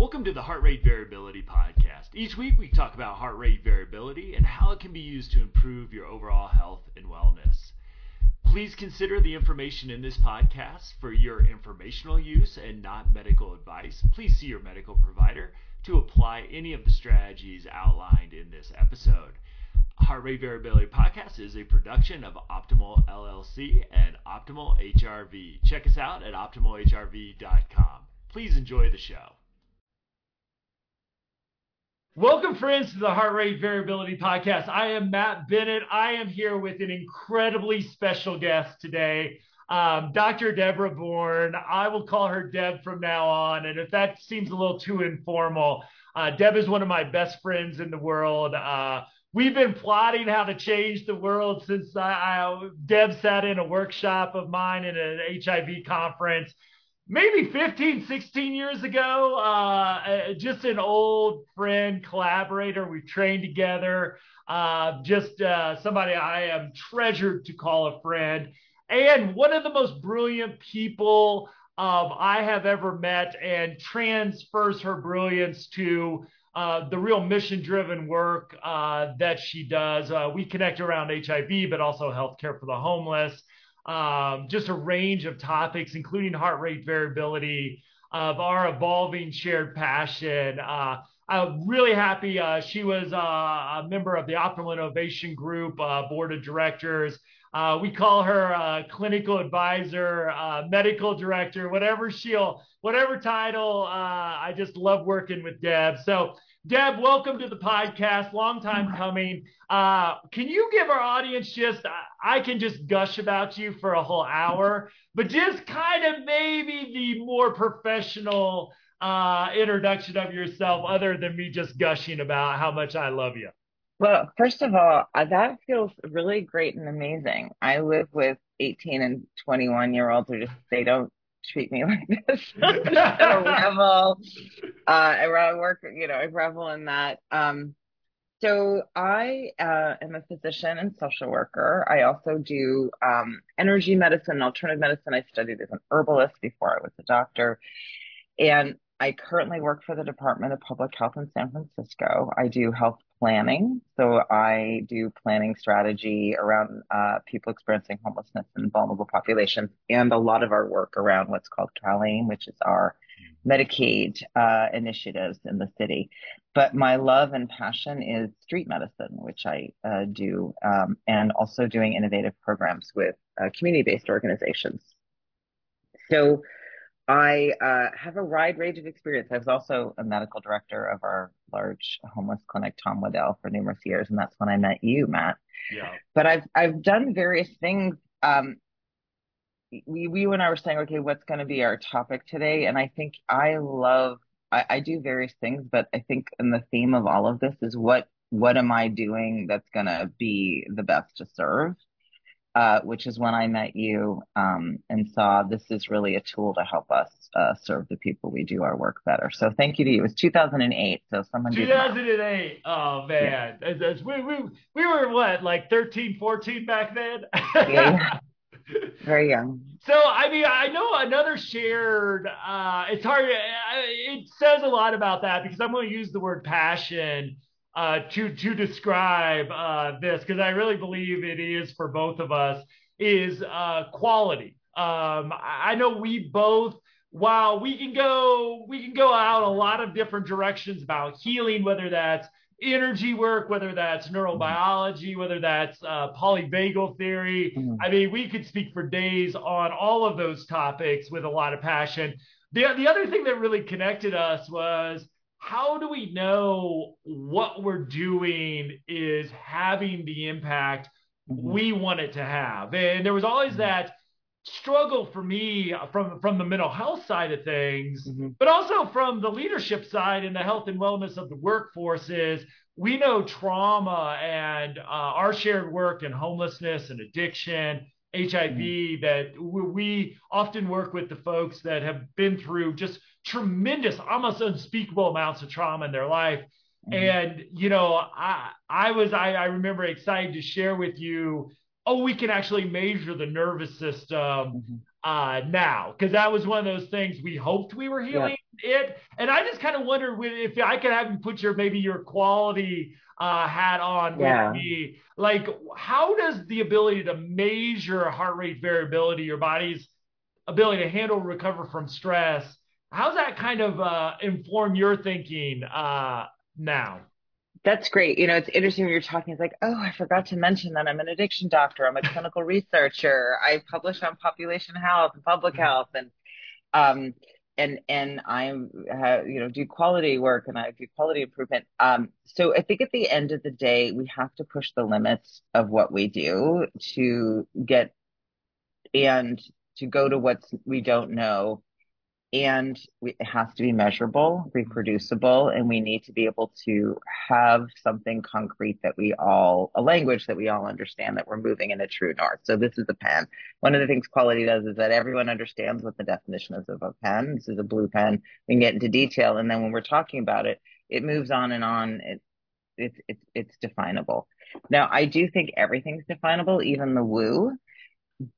Welcome to the Heart Rate Variability Podcast. Each week we talk about heart rate variability and how it can be used to improve your overall health and wellness. Please consider the information in this podcast for your informational use and not medical advice. Please see your medical provider to apply any of the strategies outlined in this episode. Heart Rate Variability Podcast is a production of Optimal LLC and Optimal HRV. Check us out at optimalhrv.com. Please enjoy the show. Welcome, friends, to the Heart Rate Variability Podcast. I am Matt Bennett. I am here with an incredibly special guest today, um, Dr. Deborah Borne. I will call her Deb from now on. And if that seems a little too informal, uh, Deb is one of my best friends in the world. Uh, we've been plotting how to change the world since I, I, Deb sat in a workshop of mine in an HIV conference maybe 15, 16 years ago. Uh, just an old friend, collaborator. We've trained together. Uh, just uh, somebody I am treasured to call a friend. And one of the most brilliant people um, I have ever met and transfers her brilliance to uh, the real mission driven work uh, that she does. Uh, we connect around HIV, but also healthcare for the homeless um, just a range of topics, including heart rate variability, of our evolving shared passion. Uh, I'm really happy. Uh, she was uh, a member of the Optimal Innovation Group uh, board of directors. Uh, we call her uh, clinical advisor, medical director, whatever she'll, whatever title. I just love working with Deb. So Deb, welcome to the podcast. Long time coming. Uh, can you give our audience just, I can just gush about you for a whole hour, but just kind of maybe the more professional uh, introduction of yourself, other than me just gushing about how much I love you? Well, first of all, uh, that feels really great and amazing. I live with 18 and 21 year olds who just, they don't treat me like this. I revel. Uh, I work, you know, I revel in that. Um, so I uh, am a physician and social worker. I also do um, energy medicine, and alternative medicine. I studied as an herbalist before I was a doctor, and I currently work for the Department of Public Health in San Francisco. I do health planning. So I do planning strategy around uh, people experiencing homelessness in vulnerable populations and a lot of our work around what's called CalAIM, which is our Medicaid uh, initiatives in the city. But my love and passion is street medicine, which I uh, do, um, and also doing innovative programs with uh, community-based organizations. So I uh, have a wide range of experience. I was also a medical director of our large homeless clinic, Tom Waddell, for numerous years, and that's when I met you, Matt. Yeah. But I've I've done various things. Um, we we and I were saying, okay, what's going to be our topic today? And I think I love I, I do various things, but I think in the theme of all of this is what what am I doing that's going to be the best to serve uh, which is when I met you um, and saw this is really a tool to help us uh, serve the people we do our work better. So thank you to you. It was 2008. So someone 2008. Oh man, yeah. as, as we, we we were what like 13, 14 back then. yeah. Very young. So I mean, I know another shared. Uh, it's hard. It says a lot about that because I'm going to use the word passion uh, to to describe uh, this because I really believe it is for both of us is uh, quality. Um, I know we both, while we can go we can go out a lot of different directions about healing, whether that's energy work, whether that's neurobiology, whether that's uh, polyvagal theory. Mm-hmm. I mean, we could speak for days on all of those topics with a lot of passion. The, the other thing that really connected us was how do we know what we're doing is having the impact mm-hmm. we want it to have? And there was always mm-hmm. that struggle for me from from the mental health side of things, mm-hmm. but also from the leadership side and the health and wellness of the workforce is we know trauma and uh, our shared work and homelessness and addiction HIV mm-hmm. that we often work with the folks that have been through just tremendous, almost unspeakable amounts of trauma in their life. Mm-hmm. And, you know, I, I was, I, I remember excited to share with you, oh, we can actually measure the nervous system. Mm-hmm. uh, now because that was one of those things we hoped we were healing yep. it. And I just kind of wondered if I could have you put your maybe your quality uh, hat on yeah. with me. Like, how does the ability to measure heart rate variability, your body's ability to handle recover from stress, how's that kind of uh, inform your thinking uh, now? That's great. You know, it's interesting when you're talking. It's like, oh, I forgot to mention that I'm an addiction doctor. I'm a clinical researcher. I publish on population health and public mm-hmm. health, and um, and and I'm uh, you know do quality work and I do quality improvement. Um, so I think at the end of the day, we have to push the limits of what we do to get and to go to what we don't know and we, it has to be measurable, reproducible, and we need to be able to have something concrete that we all, a language that we all understand that we're moving in a true north. So this is a pen. One of the things quality does is that everyone understands what the definition is of a pen. This is a blue pen. We can get into detail, and then when we're talking about it, it moves on and on. It, it's it's it's definable. Now, I do think everything's definable, even the woo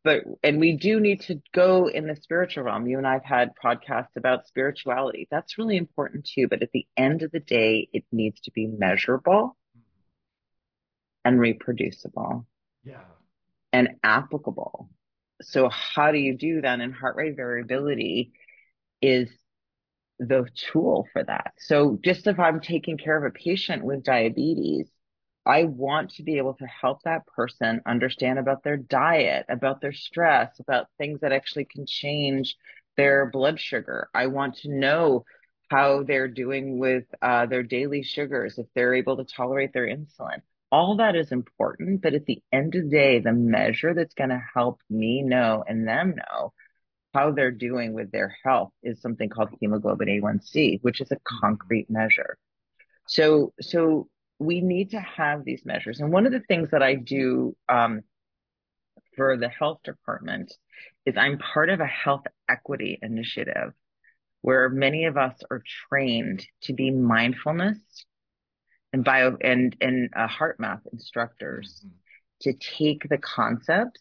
but and we do need to go in the spiritual realm. You and i've had podcasts about spirituality. That's really important too but at the end of the day it needs to be measurable and reproducible yeah. and applicable. So how do you do that? And heart rate variability is the tool for that. So just if i'm taking care of a patient with diabetes I want to be able to help that person understand about their diet, about their stress, about things that actually can change their blood sugar. I want to know how they're doing with uh, their daily sugars, if they're able to tolerate their insulin. All that is important, but at the end of the day, the measure that's going to help me know and them know how they're doing with their health is something called hemoglobin A1C, which is a concrete measure. So, so we need to have these measures. And one of the things that I do um, for the health department is I'm part of a health equity initiative where many of us are trained to be mindfulness and bio and and uh, HeartMath instructors mm-hmm. to take the concepts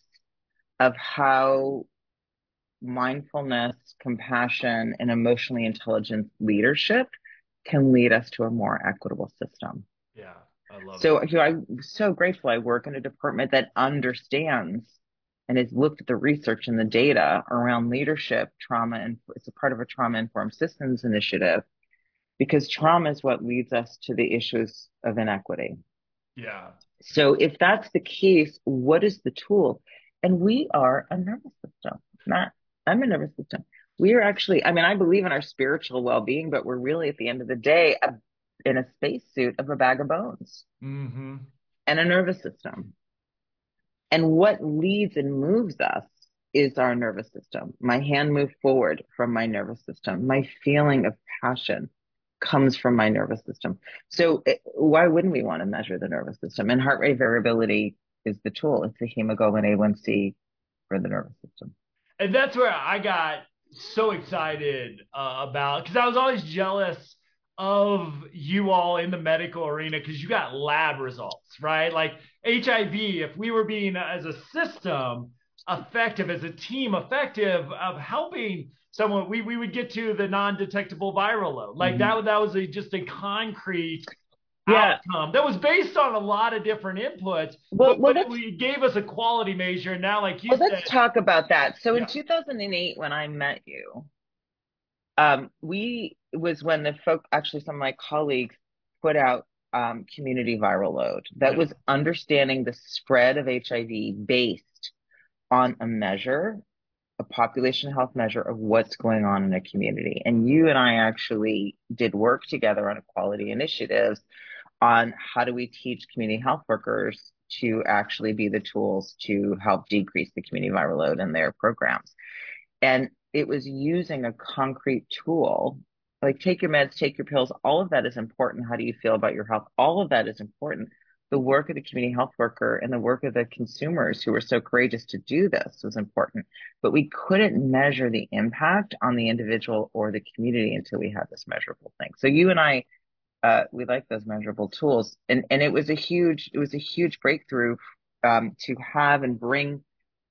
of how mindfulness, compassion, and emotionally intelligent leadership can lead us to a more equitable system. Yeah, I love so, it. So I'm so grateful I work in a department that understands and has looked at the research and the data around leadership, trauma, and it's a part of a trauma informed systems initiative because trauma is what leads us to the issues of inequity. Yeah. So if that's the case, what is the tool? And we are a nervous system. Not I'm a nervous system. We are actually, I mean, I believe in our spiritual well being, but we're really at the end of the day a in a spacesuit of a bag of bones mm-hmm. and a nervous system. And what leads and moves us is our nervous system. My hand moved forward from my nervous system. My feeling of passion comes from my nervous system. So it, why wouldn't we want to measure the nervous system? And heart rate variability is the tool. It's the hemoglobin A1C for the nervous system. And that's where I got so excited uh, about because I was always jealous of you all in the medical arena because you got lab results, right? Like HIV, if we were being as a system effective, as a team effective of helping someone, we, we would get to the non-detectable viral load. Like mm-hmm. that, that was a, just a concrete yeah. outcome that was based on a lot of different inputs. Well, but, well, but gave us a quality measure. And now, like you well, said, let's talk about that. So yeah. in 2008, when I met you, um, we was when the folk actually some of my colleagues put out um, community viral load that yeah. was understanding the spread of HIV based on a measure, a population health measure of what's going on in a community. And you and I actually did work together on equality initiatives on how do we teach community health workers to actually be the tools to help decrease the community viral load in their programs. And it was using a concrete tool like take your meds take your pills all of that is important. How do you feel about your health? All of that is important. The work of the community health worker and the work of the consumers who were so courageous to do this was important. But we couldn't measure the impact on the individual or the community until we had this measurable thing. So you and i uh, we like those measurable tools. And and it was a huge it was a huge breakthrough um, to have and bring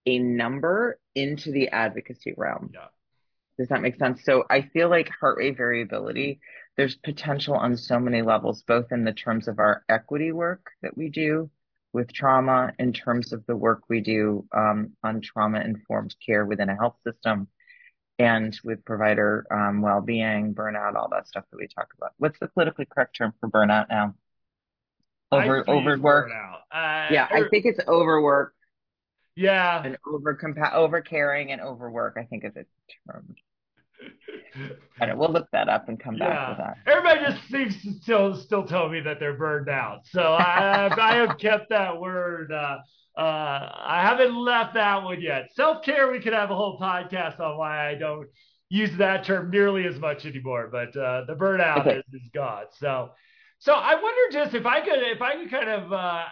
a number into the advocacy realm. Yeah. Does that make sense? So I feel like heart rate variability, there's potential on so many levels, both in the terms of our equity work that we do with trauma, in terms of the work we do um, on trauma informed care within a health system, and with provider um, well being, burnout, all that stuff that we talk about. What's the politically correct term for burnout now? Over overwork. Uh, yeah, I think it's overwork. Yeah, and over over caring and overwork. I think is a term. I we'll look that up and come yeah. back to that. Everybody just seems to still still tell me that they're burned out. So I, I have kept that word. Uh, uh, I haven't left that one yet. Self care, we could have a whole podcast on why I don't use that term nearly as much anymore. But uh, the burnout okay. is, is gone. So. So I wonder just if I could if I could kind of uh,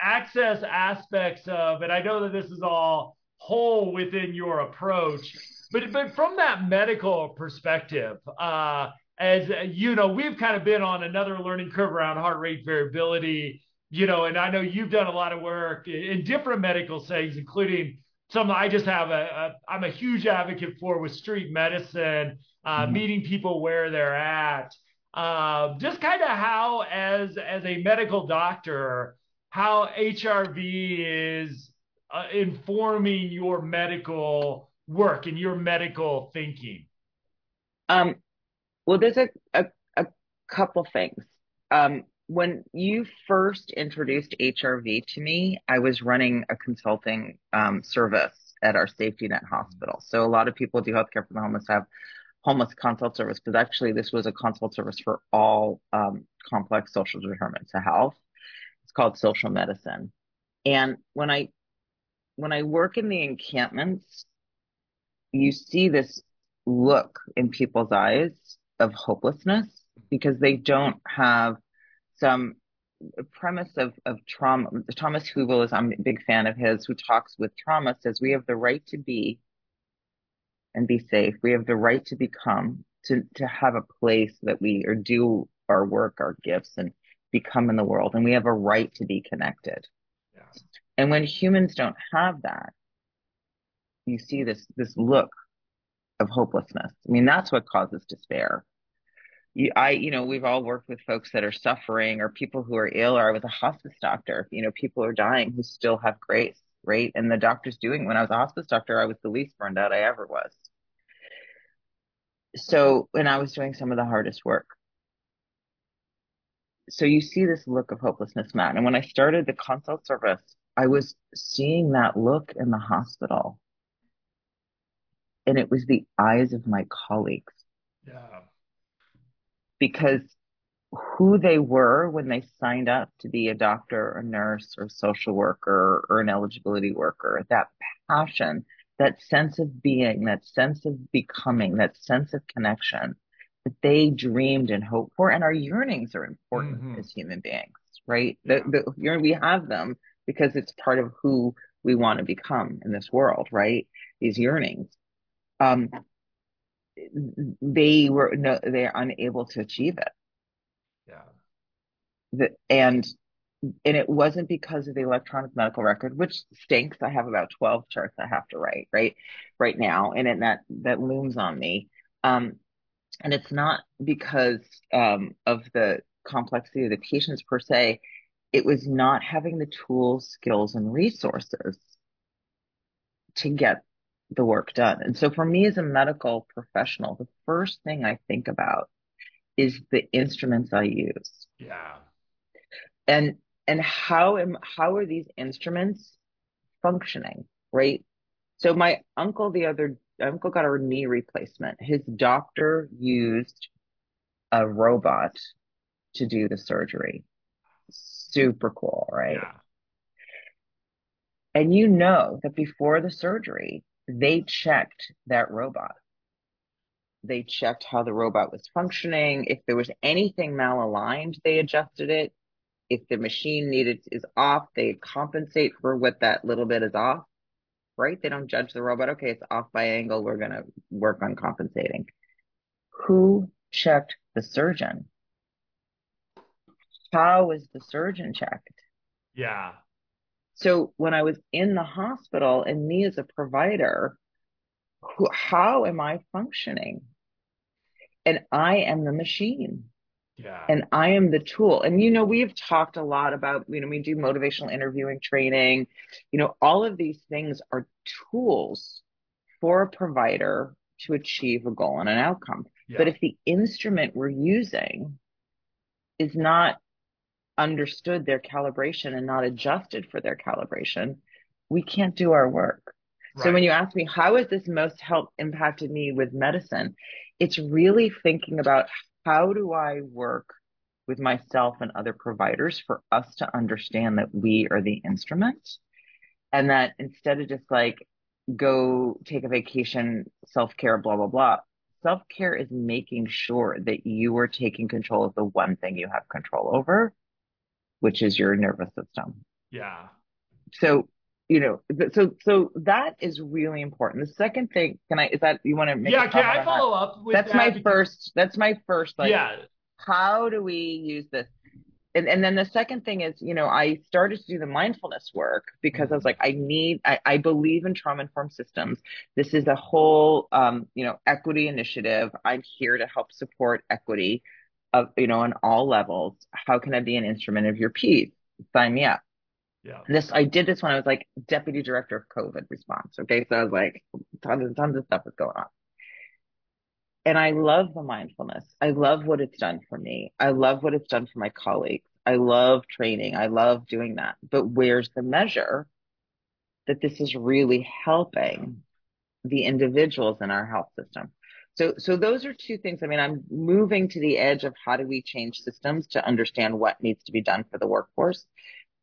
access aspects of, and I know that this is all whole within your approach, but but from that medical perspective, uh, as you know, we've kind of been on another learning curve around heart rate variability. You know, and I know you've done a lot of work in different medical settings, including some I just have a, a I'm a huge advocate for with street medicine, uh, mm-hmm. meeting people where they're at. Uh, just kind of how, as as a medical doctor, how HRV is uh, informing your medical work and your medical thinking? Um, well, there's a, a, a couple things. Um, when you first introduced HRV to me, I was running a consulting um, service at our safety net hospital. So a lot of people do healthcare for the homeless have homeless consult service, but actually this was a consult service for all um, complex social determinants of health. It's called social medicine. And when I when I work in the encampments, you see this look in people's eyes of hopelessness because they don't have some premise of, of trauma. Thomas Hübl is, I'm a big fan of his, who talks with trauma, says we have the right to be and be safe. We have the right to become, to, to have a place that we or do our work, our gifts and become in the world. And we have a right to be connected. Yeah. And when humans don't have that, you see this this look of hopelessness. I mean, that's what causes despair. You, I, you know, we've all worked with folks that are suffering or people who are ill, or I was a hospice doctor, you know, people are dying who still have grace, right? And the doctor's doing, when I was a hospice doctor, I was the least burned out I ever was. So, when I was doing some of the hardest work. So you see this look of hopelessness, Matt. And when I started the consult service, I was seeing that look in the hospital and it was the eyes of my colleagues. Yeah. Because who they were when they signed up to be a doctor or nurse or a social worker or an eligibility worker, that passion, that sense of being, that sense of becoming, that sense of connection that they dreamed and hoped for. And our yearnings are important mm-hmm. as human beings, right? Yeah. The, the, we have them because it's part of who we want to become in this world, right? These yearnings um, they were no, they're unable to achieve it. Yeah. The, and and it wasn't because of the electronic medical record, which stinks. I have about 12 charts I have to write right right now, and it, that that looms on me. Um, and it's not because um, of the complexity of the patients per se. It was not having the tools, skills, and resources to get the work done. And so for me as a medical professional, the first thing I think about is the instruments I use. Yeah. And and how am how are these instruments functioning, right? So my uncle the other uncle got a knee replacement. His doctor used a robot to do the surgery. Super cool, right? Yeah. And you know that before the surgery, they checked that robot. They checked how the robot was functioning. If there was anything malaligned, they adjusted it. If the machine needed is off, they compensate for what that little bit is off. Right? They don't judge the robot. Okay, it's off by angle. We're going to work on compensating. Who checked the surgeon? How was the surgeon checked? Yeah. So when I was in the hospital and me as a provider, who, how am I functioning? And I am the machine. Yeah. And I am the tool. And, you know, we have talked a lot about, you know, we do motivational interviewing training. You know, all of these things are tools for a provider to achieve a goal and an outcome. Yeah. But if the instrument we're using is not understood their calibration and not adjusted for their calibration, we can't do our work. Right. So when you ask me, how has this most helped impacted me with medicine? It's really thinking about how do I work with myself and other providers for us to understand that we are the instrument and that instead of just like go take a vacation, self care, blah, blah, blah. Self care is making sure that you are taking control of the one thing you have control over, which is your nervous system. Yeah. So, you know, so so that is really important. The second thing, can I? Is that you want to make? Yeah, can I follow that? up? that's that my because... first. That's my first. Like, yeah. How do we use this? And, and then the second thing is, you know, I started to do the mindfulness work because I was like, I need, I, I believe in trauma informed systems. This is a whole, um, you know, equity initiative. I'm here to help support equity of, you know, on all levels. How can I be an instrument of your peace? Sign me up. Yeah. This I did this when I was like deputy director of COVID response. Okay, so I was like tons, and tons of stuff was going on, and I love the mindfulness. I love what it's done for me. I love what it's done for my colleagues. I love training. I love doing that. But where's the measure that this is really helping the individuals in our health system? So, so those are two things. I mean, I'm moving to the edge of how do we change systems to understand what needs to be done for the workforce.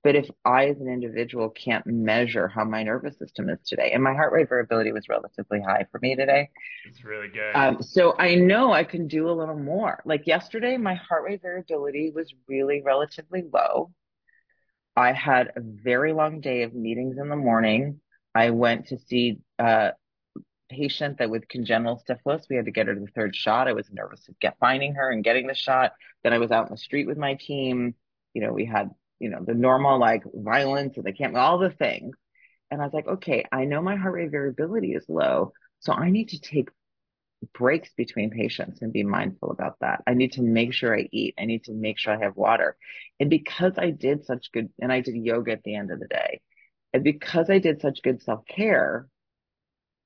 But if I, as an individual, can't measure how my nervous system is today, and my heart rate variability was relatively high for me today. It's really good. Um, so I know I can do a little more. Like yesterday, my heart rate variability was really relatively low. I had a very long day of meetings in the morning. I went to see a patient that with congenital syphilis. We had to get her to the third shot. I was nervous of get finding her and getting the shot. Then I was out in the street with my team. You know, we had you know, the normal like violence and camp, all the things. And I was like, okay, I know my heart rate variability is low. So I need to take breaks between patients and be mindful about that. I need to make sure I eat. I need to make sure I have water. And because I did such good, and I did yoga at the end of the day, and because I did such good self care,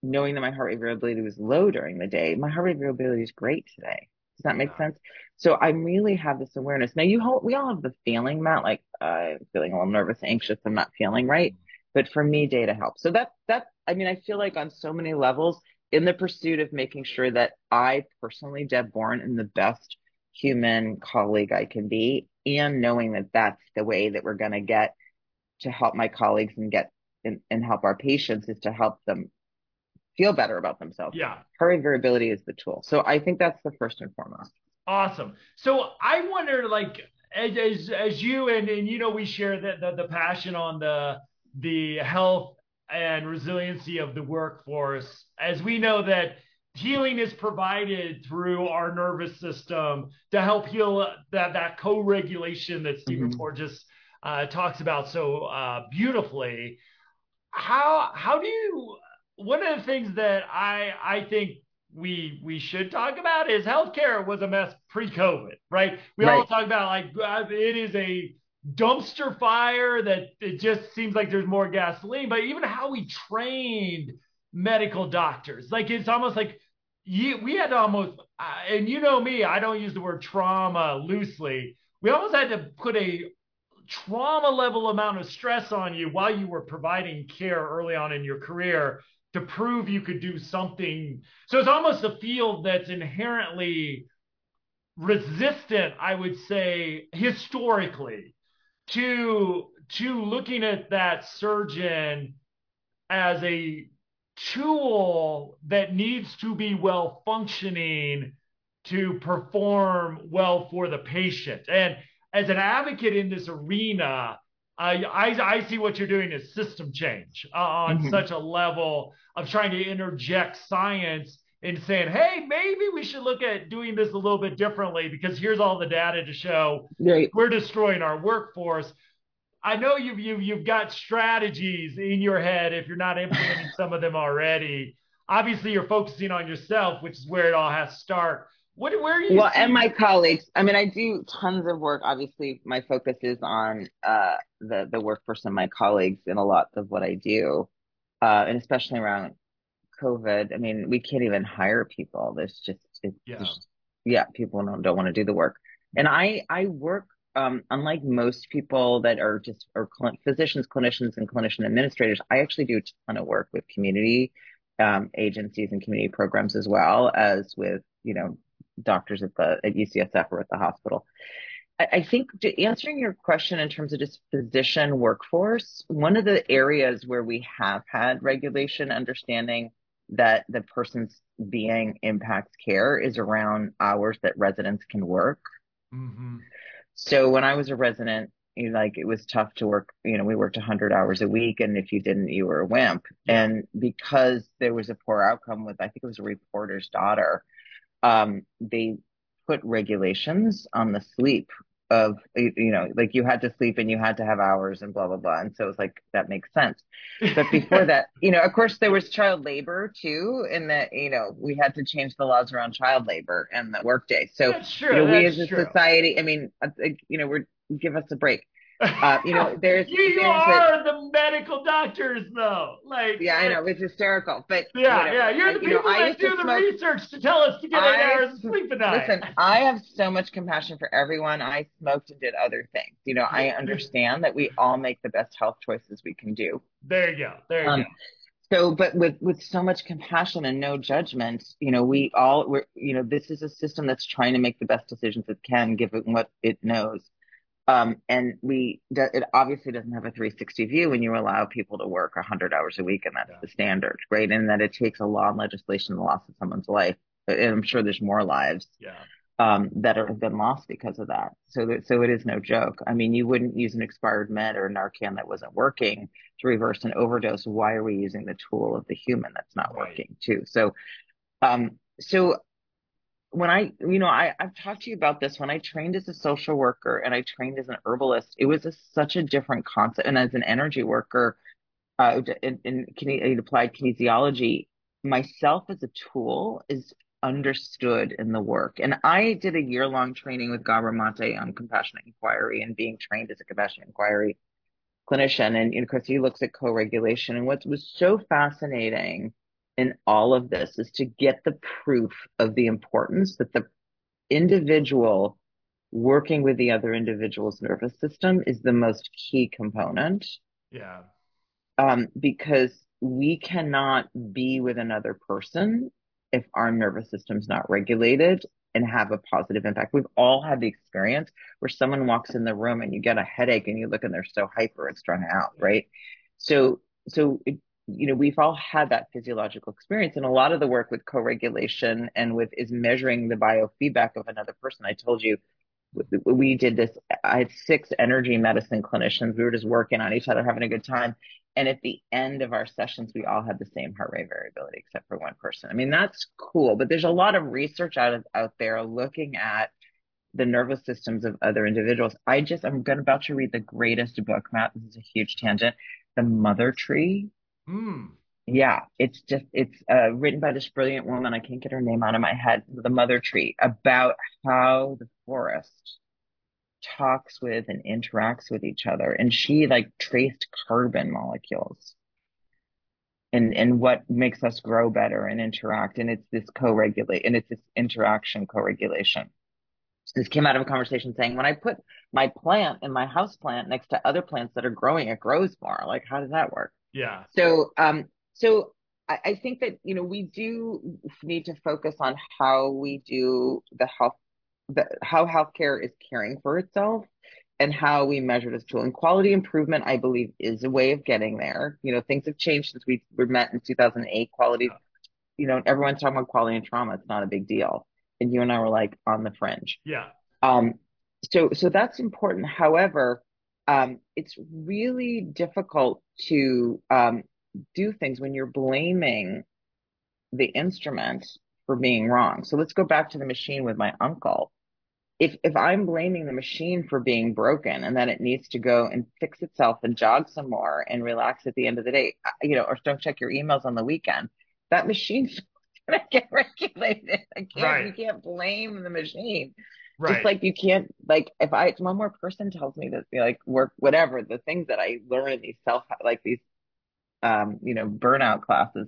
knowing that my heart rate variability was low during the day, my heart rate variability is great today. Does that make sense? So I really have this awareness. Now you we all have the feeling, Matt, like uh, I'm feeling a little nervous, anxious, I'm not feeling right. But for me, data helps. So that that I mean, I feel like on so many levels, in the pursuit of making sure that I personally, Deb Borne, am the best human colleague I can be, and knowing that that's the way that we're going to get to help my colleagues and get and, and help our patients is to help them feel better about themselves. Yeah. Heart variability is the tool. So I think that's the first and foremost. Awesome. So I wonder, like, as as you and and you know, we share the, the the passion on the the health and resiliency of the workforce. As we know that healing is provided through our nervous system to help heal that that co-regulation that Stephen mm-hmm. Porges uh, talks about so uh, beautifully. How how do you one of the things that I I think we we should talk about is healthcare was a mess pre-COVID, right? We right. all talk about like uh, it is a dumpster fire that it just seems like there's more gasoline, but even how we trained medical doctors, like it's almost like you, we had to almost, uh, and you know me, I don't use the word trauma loosely. We almost had to put a trauma level amount of stress on you while you were providing care early on in your career to prove you could do something. So it's almost a field that's inherently resistant, I would say, historically, to to looking at that surgeon as a tool that needs to be well functioning to perform well for the patient. And as an advocate in this arena, I, I, I see what you're doing is system change uh, on mm-hmm. such a level of trying to interject science and saying, hey, maybe we should look at doing this a little bit differently because here's all the data to show right. we're destroying our workforce. I know you've you've you've got strategies in your head if you're not implementing some of them already. Obviously, you're focusing on yourself, which is where it all has to start. What where are you? Well, seeing- and my colleagues. I mean, I do tons of work. Obviously, my focus is on uh, the the workforce and my colleagues in a lot of what I do, uh, and especially around COVID. I mean, we can't even hire people. There's just it's yeah, just, yeah people don't don't want to do the work. And I I work um, unlike most people that are just or cl- physicians, clinicians, and clinician administrators, I actually do a ton of work with community um, agencies and community programs as well as with you know doctors at the at UCSF or at the hospital. I, I think answering your question in terms of just physician workforce, one of the areas where we have had regulation, understanding that the person's being impacts care is around hours that residents can work. Mm-hmm. So when I was a resident, you know, like it was tough to work, you know, we worked 100 hours a week. And if you didn't, you were a wimp. Yeah. And because there was a poor outcome with, I think it was a reporter's daughter, um, they put regulations on the sleep of you know like you had to sleep and you had to have hours and blah blah blah. And so it's like that makes sense. But before that you know of course there was child labor too in that you know we had to change the laws around child labor and the workday. So you know, we as a true. society i mean uh, you know we're give us a break uh, you know, there's you are the medical doctors, though. Like, yeah, I know it's hysterical, but yeah, you yeah, you're the people know, that do the smoke, research to tell us to get eight hours of sleep a night. Listen, I have so much compassion for everyone. I smoked and did other things. You know, I understand that we all make the best health choices we can do. There you go. There you um, go. So, but with with so much compassion and no judgment, you know, we all we're you know, this is a system that's trying to make the best decisions it can, given what it knows. Um, and we, it obviously doesn't have a 360 view when you allow people to work 100 hours a week, and that's yeah. the standard, right? And that it takes a law and legislation, the loss of someone's life. And I'm sure there's more lives yeah. um, that are, have been lost because of that. So, that, so it is no joke. I mean, you wouldn't use an expired med or Narcan that wasn't working to reverse an overdose. Why are we using the tool of the human that's not right. working too? So, um, so when I, you know, I, I've talked to you about this. When I trained as a social worker and I trained as an herbalist, it was a, such a different concept. And as an energy worker, uh, in, in, in applied kinesiology, myself as a tool is understood in the work. And I did a year long training with Gabor Mate on compassionate inquiry and being trained as a compassionate inquiry clinician. And, of course, he looks at co regulation. And what was so fascinating in all of this is to get the proof of the importance that the individual working with the other individual's nervous system is the most key component. Yeah. Um, because we cannot be with another person if our nervous system's not regulated and have a positive impact. We've all had the experience where someone walks in the room and you get a headache and you look and they're so hyper and strung out, right? So, so it, you know, we've all had that physiological experience. And a lot of the work with co-regulation and with is measuring the biofeedback of another person. I told you we did this. I had six energy medicine clinicians. We were just working on each other, having a good time. And at the end of our sessions, we all had the same heart rate variability, except for one person. I mean, that's cool, but there's a lot of research out of, out there looking at the nervous systems of other individuals. I just, I'm going about to read the greatest book, Matt. This is a huge tangent. The Mother Tree Mm. Yeah, it's just it's uh, written by this brilliant woman. I can't get her name out of my head. The Mother Tree about how the forest talks with and interacts with each other, and she like traced carbon molecules and and what makes us grow better and interact. And it's this co-regulate and it's this interaction co-regulation. This came out of a conversation saying when I put my plant in my house plant next to other plants that are growing, it grows more. Like, how does that work? Yeah. So, um, so I, I think that, you know, we do need to focus on how we do the health, the, how healthcare is caring for itself and how we measure this tool. And quality improvement, I believe, is a way of getting there. You know, things have changed since we were met in 2008. Quality, you know, everyone's talking about quality and trauma. It's not a big deal. And you and I were like on the fringe. Yeah. Um, so, so that's important. However, um, it's really difficult to um, do things when you're blaming the instrument for being wrong. So let's go back to the machine with my uncle. if if I'm blaming the machine for being broken and that it needs to go and fix itself and jog some more and relax at the end of the day, you know, or don't check your emails on the weekend, that machine's gonna get regulated. I can't, right. you can't blame the machine. Right. Just like you can't like if I one more person tells me that like work whatever the things that I learn in these self like these um you know burnout classes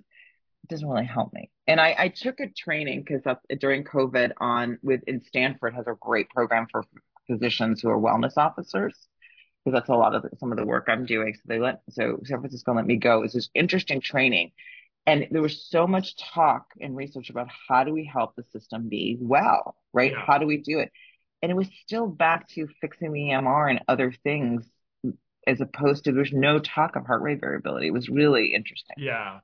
doesn't really help me. And I, I took a training because during COVID on with in Stanford has a great program for physicians who are wellness officers because that's a lot of the, some of the work I'm doing. So they let so San Francisco let me go. It's this interesting training, and there was so much talk and research about how do we help the system be well, right? Yeah. How do we do it? And it was still back to fixing the EMR and other things as opposed to there's no talk of heart rate variability. It was really interesting. Yeah.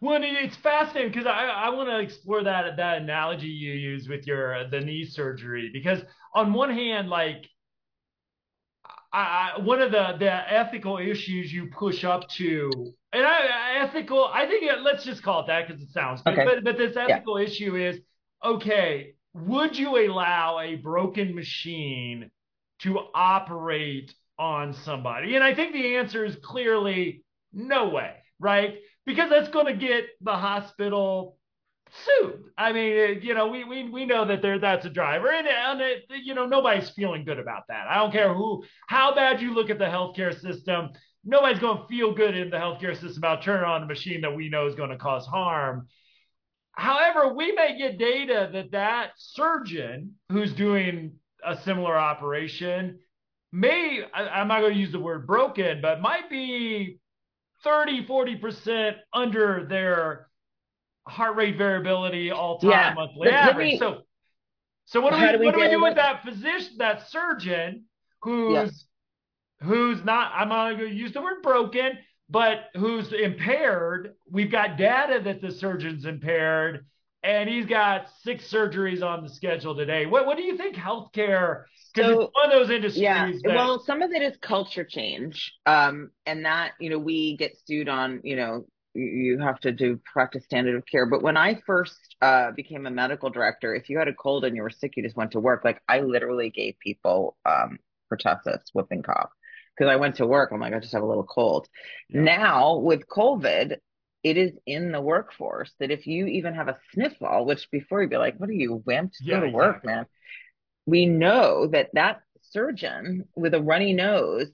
Well, it's fascinating because I, I want to explore that that analogy you use with your the knee surgery because on one hand, like I, one of the the ethical issues you push up to, and I, ethical, I think it, let's just call it that because it sounds good. Okay. But but this ethical yeah. issue is okay. Would you allow a broken machine to operate on somebody? And I think the answer is clearly no way, right? because that's going to get the hospital sued. I mean, uh, you know, we we we know that there that's a driver, and and uh, it, you know nobody's feeling good about that. I don't care who how bad you look at the healthcare system. Nobody's going to feel good in the healthcare system about turning on a machine that we know is going to cause harm. However, we may get data that that surgeon who's doing a similar operation may I, am not going to use the word broken, but might be 30, 40% under their heart rate variability all time yeah. monthly let, average. Let me, so, so what do we, do we what do we do with that physician, that surgeon who's, who's not, I'm not going to use the word broken, but who's impaired? We've got data that the surgeon's impaired and he's got six surgeries on the schedule today. What what do you think healthcare? Because so, it's one of those industries. Yeah. That... Well, some of it is culture change, um, and that you know we get sued on. You know, you have to do practice standard of care. But when I first uh, became a medical director, if you had a cold and you were sick, you just went to work. Like I literally gave people um, pertussis, whooping cough because I went to work. I'm like, I just have a little cold. Yeah. Now with COVID, it is in the workforce that if you even have a sniffle, which before you'd be like, what are you, wimp? Yeah, go to exactly. work, man. We know that that surgeon with a runny nose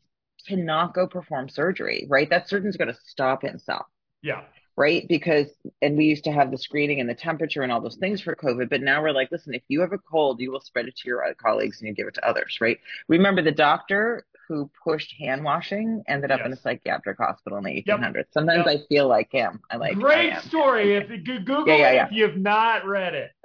cannot go perform surgery, right? That surgeon's going to stop himself. Yeah. Right. Because, and we used to have the screening and the temperature and all those things for COVID, but now we're like, listen, if you have a cold, you will spread it to your uh, colleagues and you give it to others, right? Remember the doctor who pushed hand washing ended up yes. in a psychiatric hospital in the 1800s. Yep. Sometimes yep. I feel like him. I like great story. If you Google yeah, yeah, yeah. if you've not read it,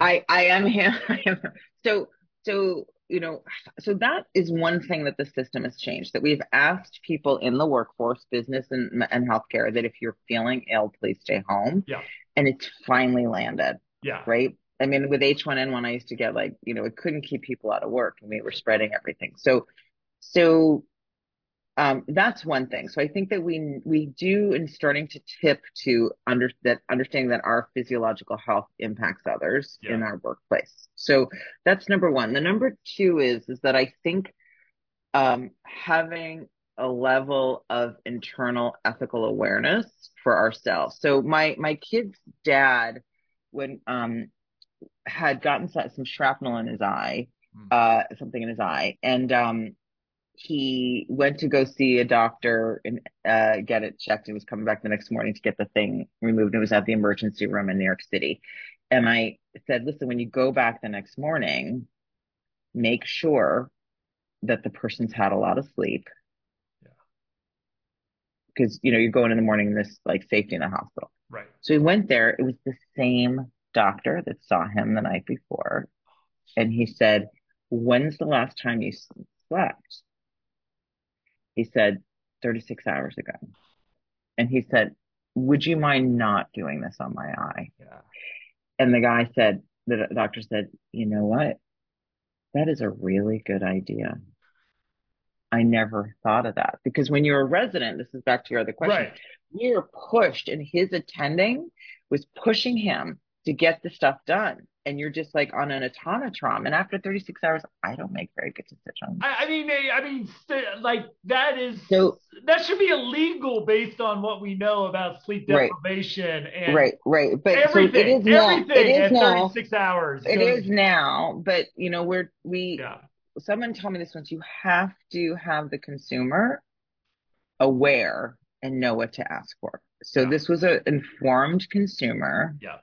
I I am him. I am So so you know so that is one thing that the system has changed. That we've asked people in the workforce, business and and healthcare that if you're feeling ill, please stay home. Yeah. And it's finally landed. Yeah. Right. I mean, with H1N1, I used to get like, you know, it couldn't keep people out of work and we were spreading everything. So so um, that's one thing. So I think that we we do in starting to tip to under that understanding that our physiological health impacts others yeah. in our workplace. So that's number one. The number two is is that I think um, having a level of internal ethical awareness for ourselves. So my my kid's dad, when um, had gotten some shrapnel in his eye, hmm. uh, something in his eye, and um, he went to go see a doctor and uh, get it checked. He was coming back the next morning to get the thing removed. It was at the emergency room in New York City. And I said, listen, when you go back the next morning, make sure that the person's had a lot of sleep. Because, you know, you're going in the morning, in this like safety in the hospital. Right. So he went there. It was the same doctor that saw him the night before. And he said, when's the last time you slept? He said 36 hours ago. And he said, Would you mind not doing this on my eye? Yeah. And the guy said, The doctor said, You know what? That is a really good idea. I never thought of that because when you're a resident, this is back to your other question. Right. We were pushed, and his attending was pushing him to get the stuff done. And you're just like on an autonotron. And after 36 hours, I don't make very good decisions. I, I mean, eh, I mean, st- like that is so that should be illegal based on what we know about sleep deprivation right, and right, right. But everything, so it is everything now, it is at now, 36 hours. It goes, is now, but you know, we're we. Yeah. Someone told me this once. You have to have the consumer aware and know what to ask for. So yeah. this was an informed consumer. Yeah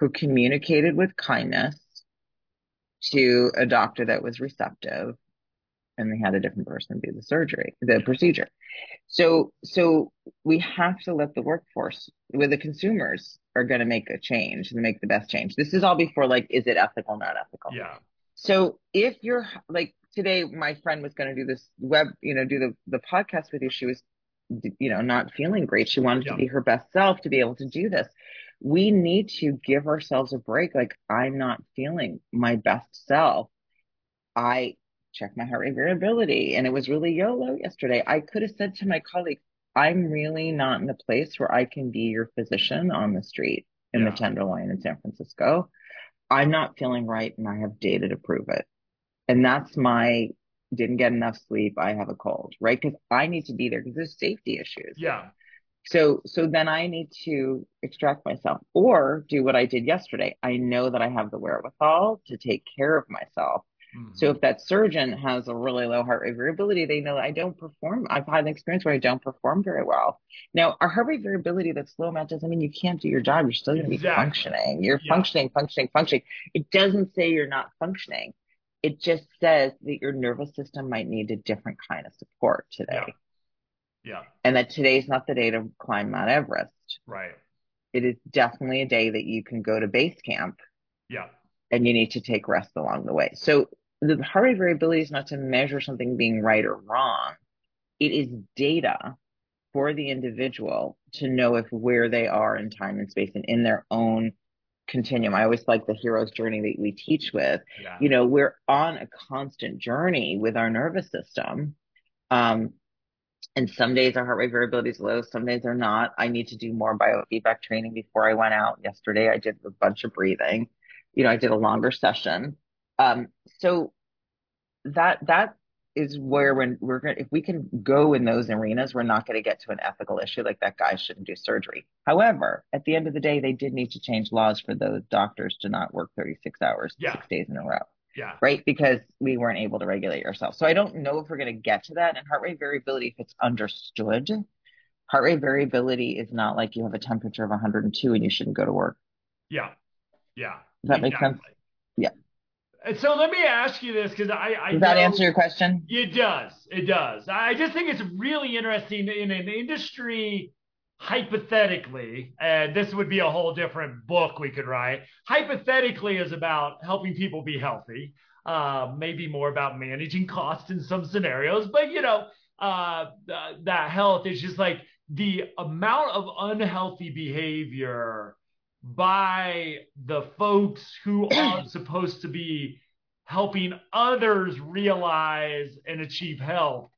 who communicated with kindness to a doctor that was receptive and they had a different person do the surgery, the procedure. So, so we have to let the workforce, where the consumers are going to make a change and make the best change. This is all before like, is it ethical, not ethical? Yeah. So if you're like today, my friend was going to do this web, you know, do the, the podcast with you. She was, you know, not feeling great. She wanted yeah. to be her best self to be able to do this we need to give ourselves a break. Like, I'm not feeling my best self. I checked my heart rate variability and it was really YOLO yesterday. I could have said to my colleague, I'm really not in the place where I can be your physician on the street in yeah. the Tenderloin in San Francisco. I'm not feeling right and I have data to prove it. And that's my didn't get enough sleep. I have a cold, right? Because I need to be there because there's safety issues. Yeah. So, so then I need to extract myself or do what I did yesterday. I know that I have the wherewithal to take care of myself. Mm-hmm. So if that surgeon has a really low heart rate variability, they know I don't perform. I've had an experience where I don't perform very well. Now, our heart rate variability that's low, Matt, doesn't mean you can't do your job. You're still going to exactly. be functioning. You're yeah. functioning, functioning, functioning. It doesn't say you're not functioning. It just says that your nervous system might need a different kind of support today. Yeah. Yeah. And that today's not the day to climb Mount Everest. Right. It is definitely a day that you can go to base camp. Yeah. And you need to take rest along the way. So the heart rate variability is not to measure something being right or wrong. It is data for the individual to know if where they are in time and space and in their own continuum. I always like the hero's journey that we teach with. Yeah. You know, we're on a constant journey with our nervous system. Um, and some days our heart rate variability is low, some days are not. I need to do more biofeedback training before I went out. Yesterday, I did a bunch of breathing. You know, I did a longer session. Um, so that that is where when we're going if we can go in those arenas, we're not going to get to an ethical issue like that guy shouldn't do surgery. However, at the end of the day, they did need to change laws for those doctors to not work 36 hours, yeah. six days in a row. Yeah. Right. Because we weren't able to regulate ourselves. So I don't know if we're going to get to that. And heart rate variability, if it's understood, heart rate variability is not like you have a temperature of 102 and you shouldn't go to work. Yeah. Yeah. Does that exactly. make sense? Yeah. And so let me ask you this because I, I does that answer your question? It does. It does. I just think it's really interesting in an industry hypothetically, and this would be a whole different book we could write. Hypothetically is about helping people be healthy. Uh, maybe more about managing costs in some scenarios, but you know, uh, th- that health is just like the amount of unhealthy behavior by the folks who are supposed to be helping others realize and achieve health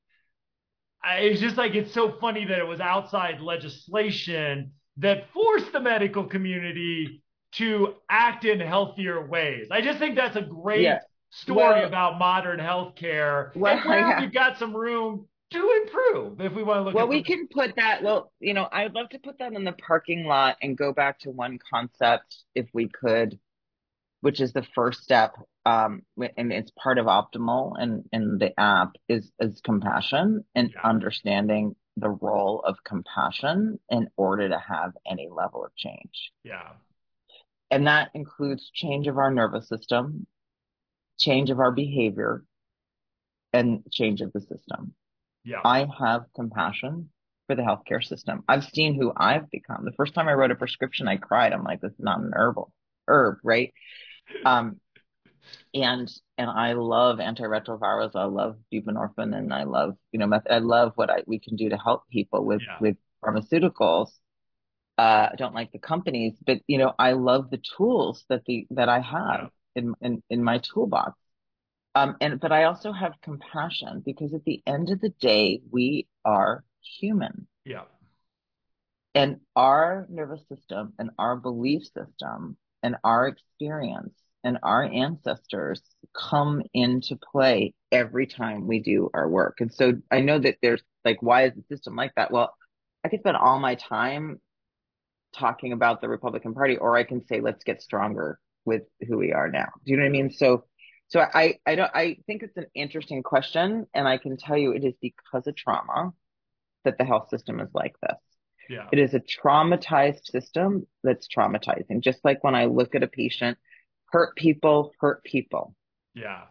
it's just like it's so funny that it was outside legislation that forced the medical community to act in healthier ways. I just think that's a great yeah. story well, about modern healthcare. Well, and where yeah. we've got some room to improve if we want to look well we the- can put that well you know i'd love to put that in the parking lot and go back to one concept if we could which is the first step um, and it's part of optimal and in the app is is compassion and yeah. understanding the role of compassion in order to have any level of change. Yeah. And that includes change of our nervous system change of our behavior and change of the system. Yeah. I have compassion for the healthcare system. I've seen who i've become. The first time i wrote a prescription i cried. I'm like this is not an herbal herb right? Um and and I love antiretrovirals. I love buprenorphine, and I love you know I love what I, we can do to help people with yeah. with pharmaceuticals. Uh, I don't like the companies, but you know I love the tools that the that I have yeah. in, in in my toolbox. Um, and but I also have compassion because at the end of the day, we are human. Yeah. And our nervous system and our belief system and our experience and our ancestors come into play every time we do our work. And so I know that there's like, why is the system like that? Well, I could spend all my time talking about the Republican Party, or I can say, let's get stronger with who we are now. Do you know what I mean? So, so I, I don't, I think it's an interesting question. And I can tell you it is because of trauma that the health system is like this. Yeah. It is a traumatized system that's traumatizing. Just like when I look at a patient, hurt people hurt people. Yeah.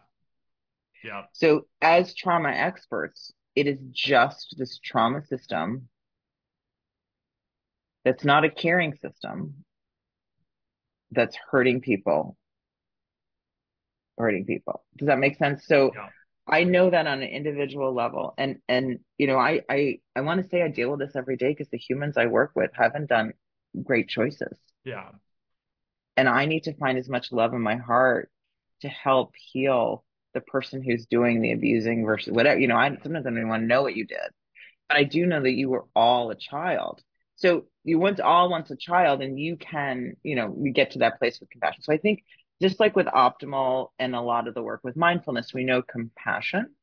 Yeah. So as trauma experts, it is just this trauma system that's not a caring system that's hurting people hurting people does that make sense so yeah. i know that on an individual level and and you know i i i want to say i deal with this every day because the humans i work with haven't done great choices yeah and i need to find as much love in my heart to help heal the person who's doing the abusing versus whatever you know i sometimes i don't even want to know what you did but i do know that you were all a child so you once all once a child and you can, you know, we get to that place with compassion. So I think just like with optimal and a lot of the work with mindfulness, we know compassion.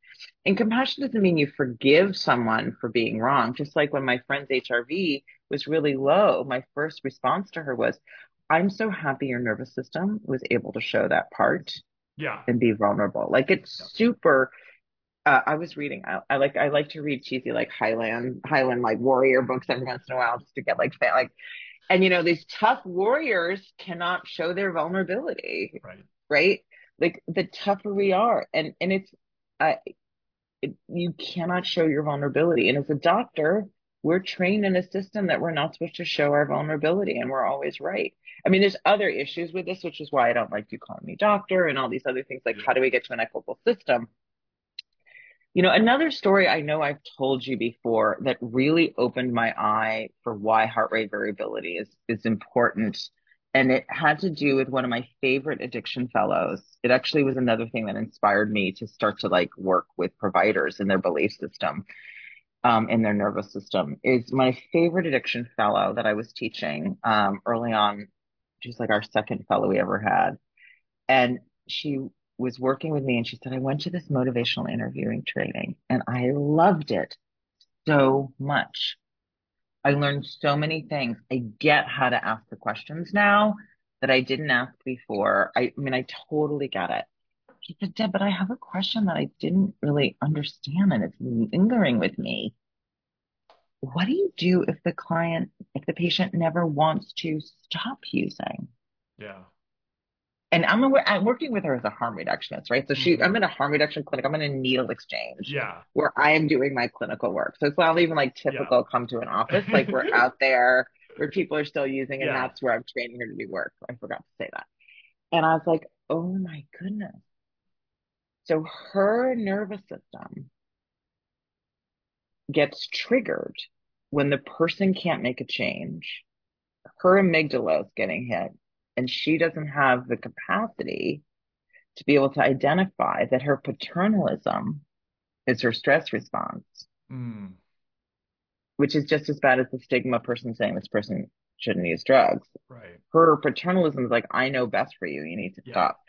And compassion doesn't mean you forgive someone for being wrong. Just like when my friend's HRV was really low, my first response to her was, I'm so happy your nervous system was able to show that part yeah and be vulnerable. Like it's yeah. super uh, I was reading. I, I, like I like to read cheesy like Highland Highland like warrior books every once in a while just to get like like, and you know these tough warriors cannot show their vulnerability, right? Right? Like the tougher we are, and and it's, uh, it, you cannot show your vulnerability. And as a doctor, we're trained in a system that we're not supposed to show our vulnerability, and we're always right. I mean, there's other issues with this, which is why I don't like you calling me doctor and all these other things. Like, how do we get to an equitable system? You know, another story I know I've told you before that really opened my eye for why heart rate variability is, is important. And it had to do with one of my favorite addiction fellows. It actually was another thing that inspired me to start to like work with providers in their belief system, um, in their nervous system is my favorite addiction fellow that I was teaching, um, early on. She's like our second fellow we ever had. And she was working with me and she said, I went to this motivational interviewing training and I loved it so much. I learned so many things. I get how to ask the questions now that I didn't ask before. I, I mean, I totally get it. She said, Deb, but I have a question that I didn't really understand and it's lingering with me. What do you do if the client, if the patient never wants to stop using? Yeah and I'm, I'm working with her as a harm reductionist, right? So she, mm-hmm. I'm in a harm reduction clinic. I'm in a needle exchange. Yeah. Where I am doing my clinical work. So it's not even like typical yeah. come to an office. Like we're out there where people are still using and yeah. that's where I'm training her to do work. I forgot to say that. And I was like, oh my goodness. So her nervous system gets triggered when the person can't make a change. Her amygdala is getting hit and she doesn't have the capacity to be able to identify that her paternalism is her stress response, mm. which is just as bad as the stigma person saying this person shouldn't use drugs. Right. Her paternalism is like, I know best for you. You need to yeah. stop.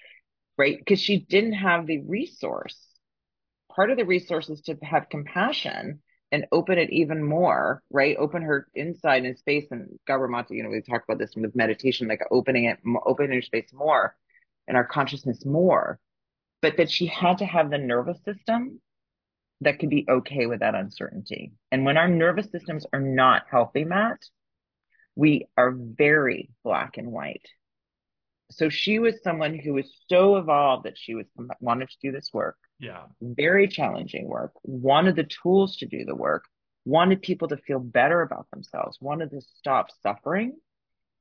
Right. Because she didn't have the resource. Part of the resource is to have compassion and open it even more, right? Open her inside and space and Gabor you know, we talked about this with meditation, like opening it, opening her space more and our consciousness more, but that she had to have the nervous system that could be okay with that uncertainty. And when our nervous systems are not healthy, Matt, we are very black and white. So she was someone who was so evolved that she was wanted to do this work yeah. Very challenging work. Wanted the tools to do the work, wanted people to feel better about themselves, wanted to stop suffering.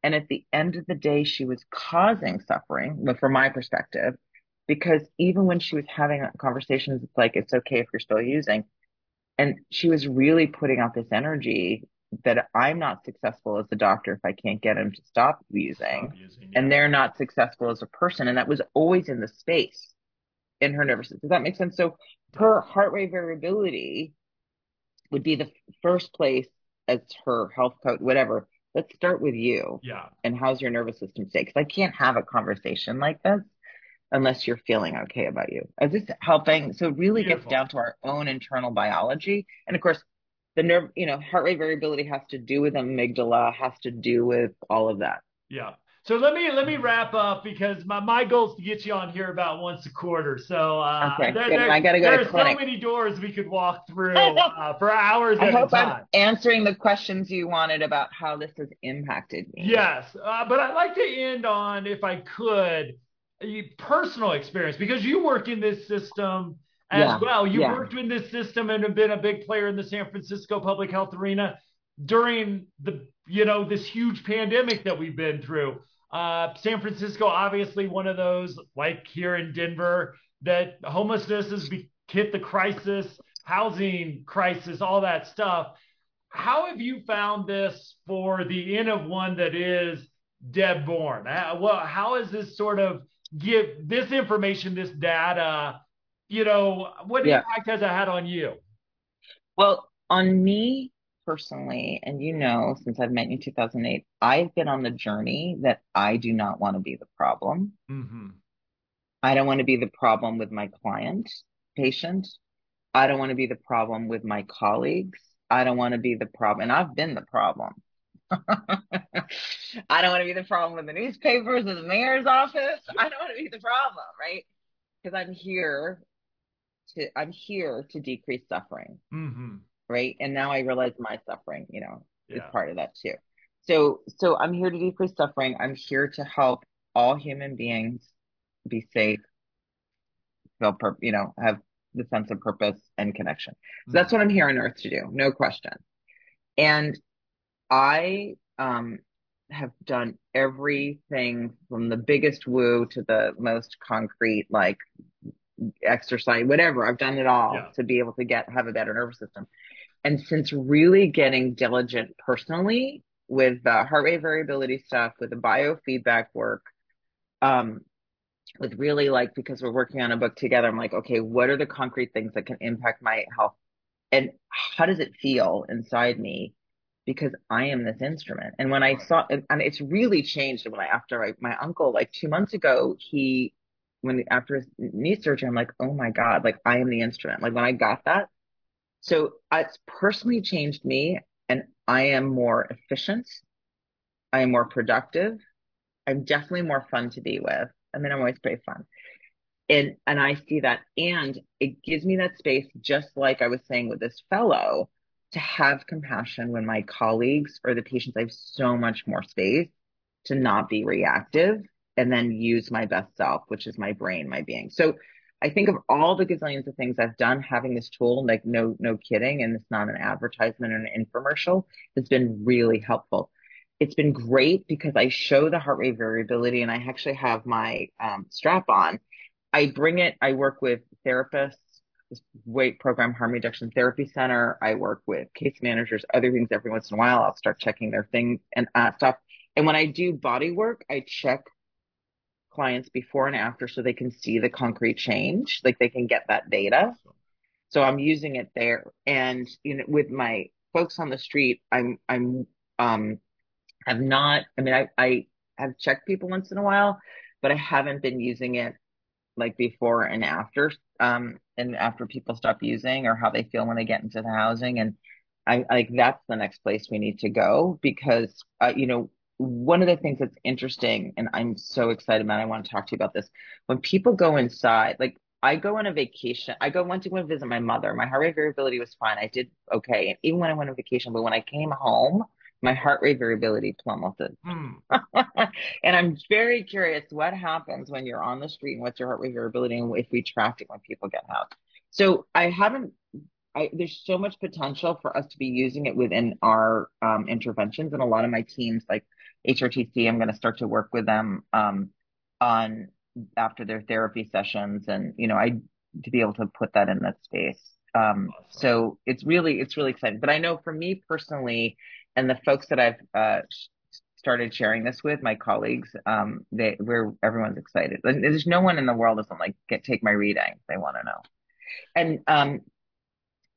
And at the end of the day, she was causing suffering, but from my perspective, because even when she was having conversations, it's like, it's okay if you're still using. And she was really putting out this energy that I'm not successful as a doctor if I can't get him to stop using. Stop using yeah. And they're not successful as a person. And that was always in the space in her nervous system. Does that make sense? So her heart rate variability would be the first place as her health code, whatever, let's start with you. Yeah. And how's your nervous system state? Because I can't have a conversation like this unless you're feeling okay about you. Is this helping? So it really Beautiful. gets down to our own internal biology. And of course, the nerve, you know, heart rate variability has to do with amygdala, has to do with all of that. Yeah. So let me let me wrap up because my, my goal is to get you on here about once a quarter. So uh, Okay, there, there, I gotta go there to are so many doors we could walk through uh, for hours I at a hope I'm answering the questions you wanted about how this has impacted me. Yes, uh, but I'd like to end on, if I could, a personal experience because you work in this system as Yeah, well. You yeah. worked in this system and have been a big player in the San Francisco public health arena during the, you know, this huge pandemic that we've been through. Uh, San Francisco, obviously, one of those, like here in Denver, that homelessness has be- hit the crisis, housing crisis, all that stuff. How have you found this for the end of one that is Deb Borne? Uh, well, how is this sort of give this information, this data? You know, what Yeah. impact has it had on you? Well, on me personally, and you know, since I've met you in 2008, I've been on the journey that I do not want to be the problem. Mm-hmm. I don't want to be the problem with my client, patient. I don't want to be the problem with my colleagues. I don't want to be the problem. And I've been the problem. I don't want to be the problem with the newspapers or the mayor's office. I don't want to be the problem, right? Because I'm here to, I'm here to decrease suffering, Mm-hmm. right? And now I realize my suffering, you know, is part of that too. So, so I'm here to decrease suffering. I'm here to help all human beings be safe, feel, pur- you know, have the sense of purpose and connection. So that's what I'm here on earth to do, no question. And I um, have done everything from the biggest woo to the most concrete, like exercise, whatever. I've done it all Yeah. to be able to get have a better nervous system. And since really getting diligent personally with the heart rate variability stuff, with the biofeedback work, um, with really like because we're working on a book together, I'm like, okay, what are the concrete things that can impact my health? And how does it feel inside me? Because I am this instrument. And when I saw, and, and it's really changed when I, after I, my uncle, like two months ago, he, when after knee surgery, I'm like, oh my God, like I am the instrument. Like when I got that, so uh, it's personally changed me and I am more efficient. I am more productive. I'm definitely more fun to be with. I mean, I'm always pretty fun. And, and I see that. And it gives me that space, just like I was saying with this fellow, to have compassion when my colleagues or the patients, I have so much more space to not be reactive and then use my best self, which is my brain, my being. So I think of all the gazillions of things I've done, having this tool, like no, no kidding, and it's not an advertisement or an infomercial, has been really helpful. It's been great because I show the heart rate variability and I actually have my um, strap on. I bring it, I work with therapists, weight program, harm reduction therapy center. I work with case managers, other things every once in a while. I'll start checking their things and uh, stuff. And when I do body work, I check clients before and after so they can see the concrete change, like they can get that data. So I'm using it there. And you know, with my folks on the street, I'm I'm um have not I mean I I have checked people once in a while, but I haven't been using it like before and after um and after people stop using or how they feel when they get into the housing and I like that's the next place we need to go because uh, you know one of the things that's interesting and I'm so excited about I want to talk to you about this. When people go inside like I go on a vacation I go went to go and visit my mother. My heart rate variability was fine. I did okay. And even when I went on vacation but when I came home my heart rate variability plummeted. Hmm. and I'm very curious what happens when you're on the street and what's your heart rate variability and if we track it when people get housed. So I haven't, I, there's so much potential for us to be using it within our um, interventions and a lot of my teams like HRTC, I'm going to start to work with them um, on after their therapy sessions and, you know, I, to be able to put that in that space. Um, Awesome. so it's really, it's really exciting, but I know for me personally, and the folks that I've uh, started sharing this with my colleagues um they we're everyone's excited there's no one in the world doesn't like get take my reading they want to know and um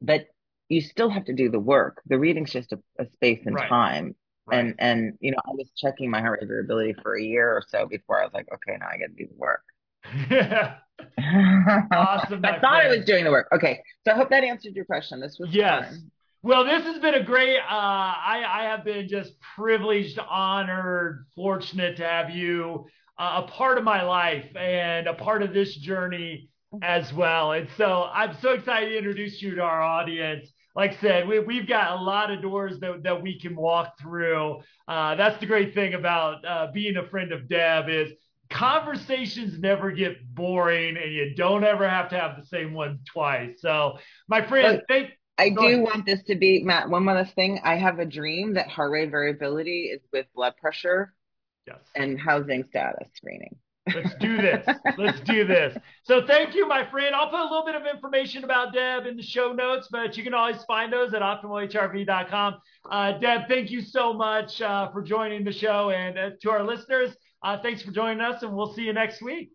but you still have to do the work the reading's just a, a space and Right. time Right. And and you know, I was checking my heart rate variability for a year or so before I was like, okay, now I got to do the work. awesome. I thought friend. I was doing the work. Okay, so I hope that answered your question. This was yes. Fun. Well, this has been a great. Uh, I, I have been just privileged, honored, fortunate to have you uh, a part of my life and a part of this journey as well. And so I'm so excited to introduce you to our audience. Like I said, we, we've got a lot of doors that, that we can walk through. Uh, that's the great thing about uh, being a friend of Deb is conversations never get boring and you don't ever have to have the same one twice. So my friend, thank I do ahead. want this to be Matt. One last thing. I have a dream that heart rate variability is with blood pressure yes. and housing status screening. Let's do this. Let's do this. So thank you, my friend. I'll put a little bit of information about Deb in the show notes, but you can always find those at optimalhrv.com. Uh, Deb, thank you so much uh, for joining the show. And uh, to our listeners, uh, thanks for joining us, and we'll see you next week.